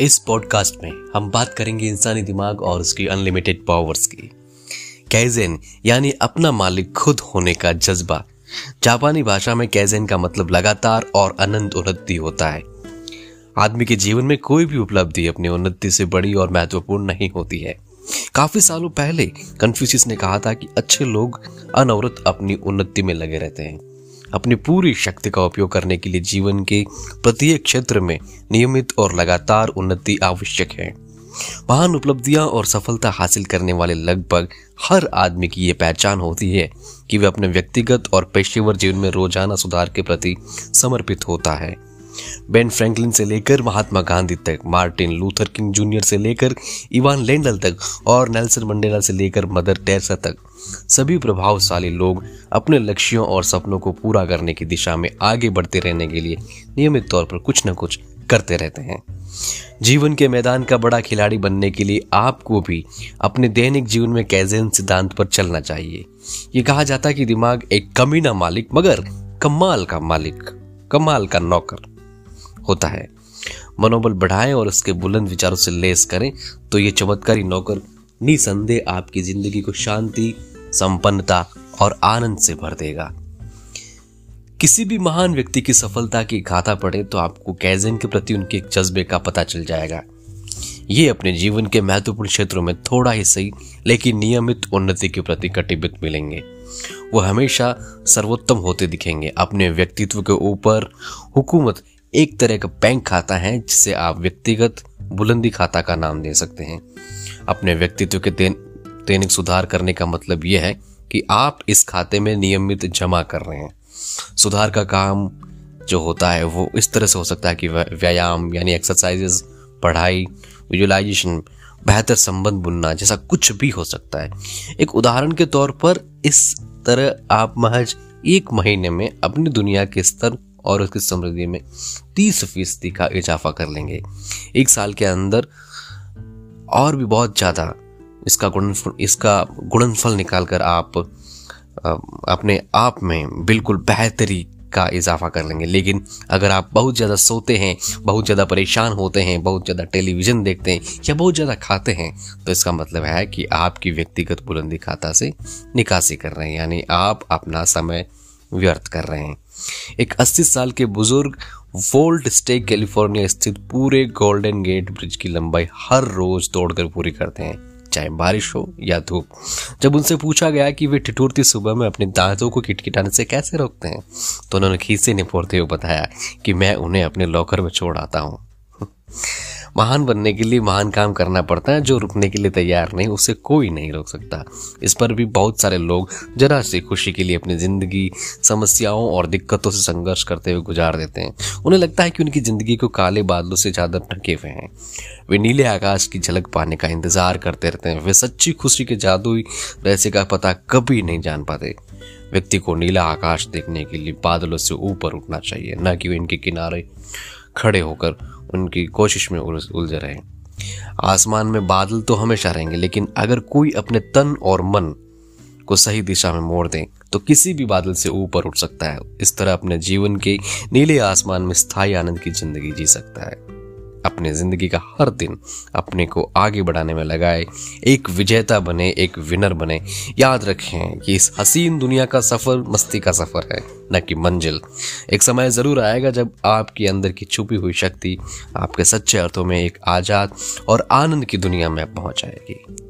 इस पॉडकास्ट में हम बात करेंगे इंसानी दिमाग और उसकी अनलिमिटेड पावर्स की। कैजेन यानी अपना मालिक खुद होने का जज्बा। जापानी भाषा में कैजेन का मतलब लगातार और अनंत उन्नति होता है। आदमी के जीवन में कोई भी उपलब्धि अपनी उन्नति से बड़ी और महत्वपूर्ण नहीं होती है। काफ़ी सालों पहले कन्फ्यूशियस ने कहा था कि अच्छे लोग अनवरत अपनी उन्नति में लगे रहते हैं। अपनी पूरी शक्ति का उपयोग करने के लिए जीवन के प्रत्येक क्षेत्र में नियमित और लगातार उन्नति आवश्यक है। महान उपलब्धियाँ और सफलता हासिल करने वाले लगभग हर आदमी की ये पहचान होती है कि वह अपने व्यक्तिगत और पेशेवर जीवन में रोज़ाना सुधार के प्रति समर्पित होता है। बेन फ्रैंकलिन से लेकर महात्मा गांधी तक मार्टिन लूथर किंग जूनियर से लेकर इवान लेंडल तक और नेल्सन मंडेला से लेकर मदर टेरेसा तक, सभी प्रभावशाली लोग अपने लक्ष्यों और सपनों को पूरा करने की दिशा में आगे बढ़ते रहने के लिए नियमित तौर पर कुछ न कुछ करते रहते हैं। जीवन के मैदान का बड़ा खिलाड़ी बनने के लिए आपको भी अपने दैनिक जीवन में कैजेन सिद्धांत पर चलना चाहिए? ये कहा जाता है कि दिमाग एक कमीना मालिक, मगर कमाल का मालिक, कमाल का नौकर। होता है। मनोबल बढ़ाएँ और उसके बुलंद विचारों से लेस करें तो ये चमत्कारी नौकर निसंदेह आपकी ज़िंदगी को शांति, संपन्नता और आनंद से भर देगा। किसी भी महान व्यक्ति की सफलता की गाथा पढ़े तो आपको कैजन के प्रति उनके जज्बे का पता चल जाएगा। ये अपने जीवन के महत्वपूर्ण क्षेत्रों में थोड़ा ही सही, लेकिन नियमित उन्नति के प्रति कटिबद्ध मिलेंगे। वो हमेशा सर्वोत्तम होते दिखेंगे। अपने व्यक्तित्व के ऊपर हुकूमत एक तरह का बैंक खाता है, जिसे आप व्यक्तिगत बुलंदी खाता का नाम दे सकते हैं। अपने व्यक्तित्व के दैनिक सुधार करने का मतलब यह है कि आप इस खाते में नियमित जमा कर रहे हैं। सुधार का काम जो होता है, वो इस तरह से हो सकता है कि व्यायाम यानी एक्सरसाइजेस पढ़ाई विजुअलाइजेशन बेहतर संबंध बुनना जैसा कुछ भी हो सकता है। एक उदाहरण के तौर पर इस तरह आप महज एक महीने में अपनी दुनिया के स्तर और उसकी समृद्धि में तीस फ़ीसदी का इजाफा कर लेंगे। एक साल के अंदर और भी बहुत ज़्यादा इसका गुणनफल इसका गुणनफल निकाल कर आप अपने आप में बिल्कुल बेहतरी का इजाफा कर लेंगे। लेकिन अगर आप बहुत ज़्यादा सोते हैं, बहुत ज़्यादा परेशान होते हैं, बहुत ज़्यादा टेलीविज़न देखते हैं या बहुत ज़्यादा खाते हैं तो इसका मतलब है कि आपकी व्यक्तिगत बुलंदी खाता से निकासी कर रहे हैं। यानी आप अपना समय व्यर्थ कर रहे हैं। एक 80 साल के बुज़ुर्ग वोल्ट स्टेक कैलिफ़ोर्निया स्थित पूरे गोल्डन गेट ब्रिज की लंबाई हर रोज दौड़कर पूरी करते हैं, चाहे बारिश हो या धूप। जब उनसे पूछा गया कि वे ठिठुरती सुबह में अपने दांतों को किटकिटाने से कैसे रोकते हैं तो उन्होंने खीसे निपोरते हुए बताया कि मैं उन्हें अपने लॉकर में छोड़ आता हूँ। महान बनने के लिए महान काम करना पड़ता है, जो रुकने के लिए तैयार नहीं, उसे कोई नहीं रोक सकता। इस पर भी बहुत सारे लोग जरा सी खुशी के लिए अपनी ज़िंदगी, समस्याओं और दिक्कतों से संघर्ष करते हुए गुजार देते हैं। उन्हें लगता है कि उनकी ज़िंदगी को काले बादलों से ज़्यादा ढके हुए हैं। वे नीले आकाश की झलक पाने का इंतज़ार करते रहते हैं। वे सच्ची खुशी के जादुई रहस्य का पता कभी नहीं जान पाते। व्यक्ति को नीला आकाश देखने के लिए बादलों से ऊपर उठना चाहिए, न कि इनके किनारे खड़े होकर उनकी कोशिश में उलझे रहे। आसमान में बादल तो हमेशा रहेंगे, लेकिन अगर कोई अपने तन और मन को सही दिशा में मोड़ दें तो किसी भी बादल से ऊपर उठ सकता है। इस तरह अपने जीवन के नीले आसमान में स्थायी आनंद की ज़िंदगी जी सकता है। अपने ज़िंदगी का हर दिन अपने को आगे बढ़ाने में लगाए, एक विजेता बने, एक विनर बने। याद रखें कि इस हसीन दुनिया का सफ़र मस्ती का सफ़र है, न कि मंजिल। एक समय ज़रूर आएगा जब आपके अंदर की छुपी हुई शक्ति आपके सच्चे अर्थों में एक आज़ाद और आनंद की दुनिया में पहुँच जाएगी।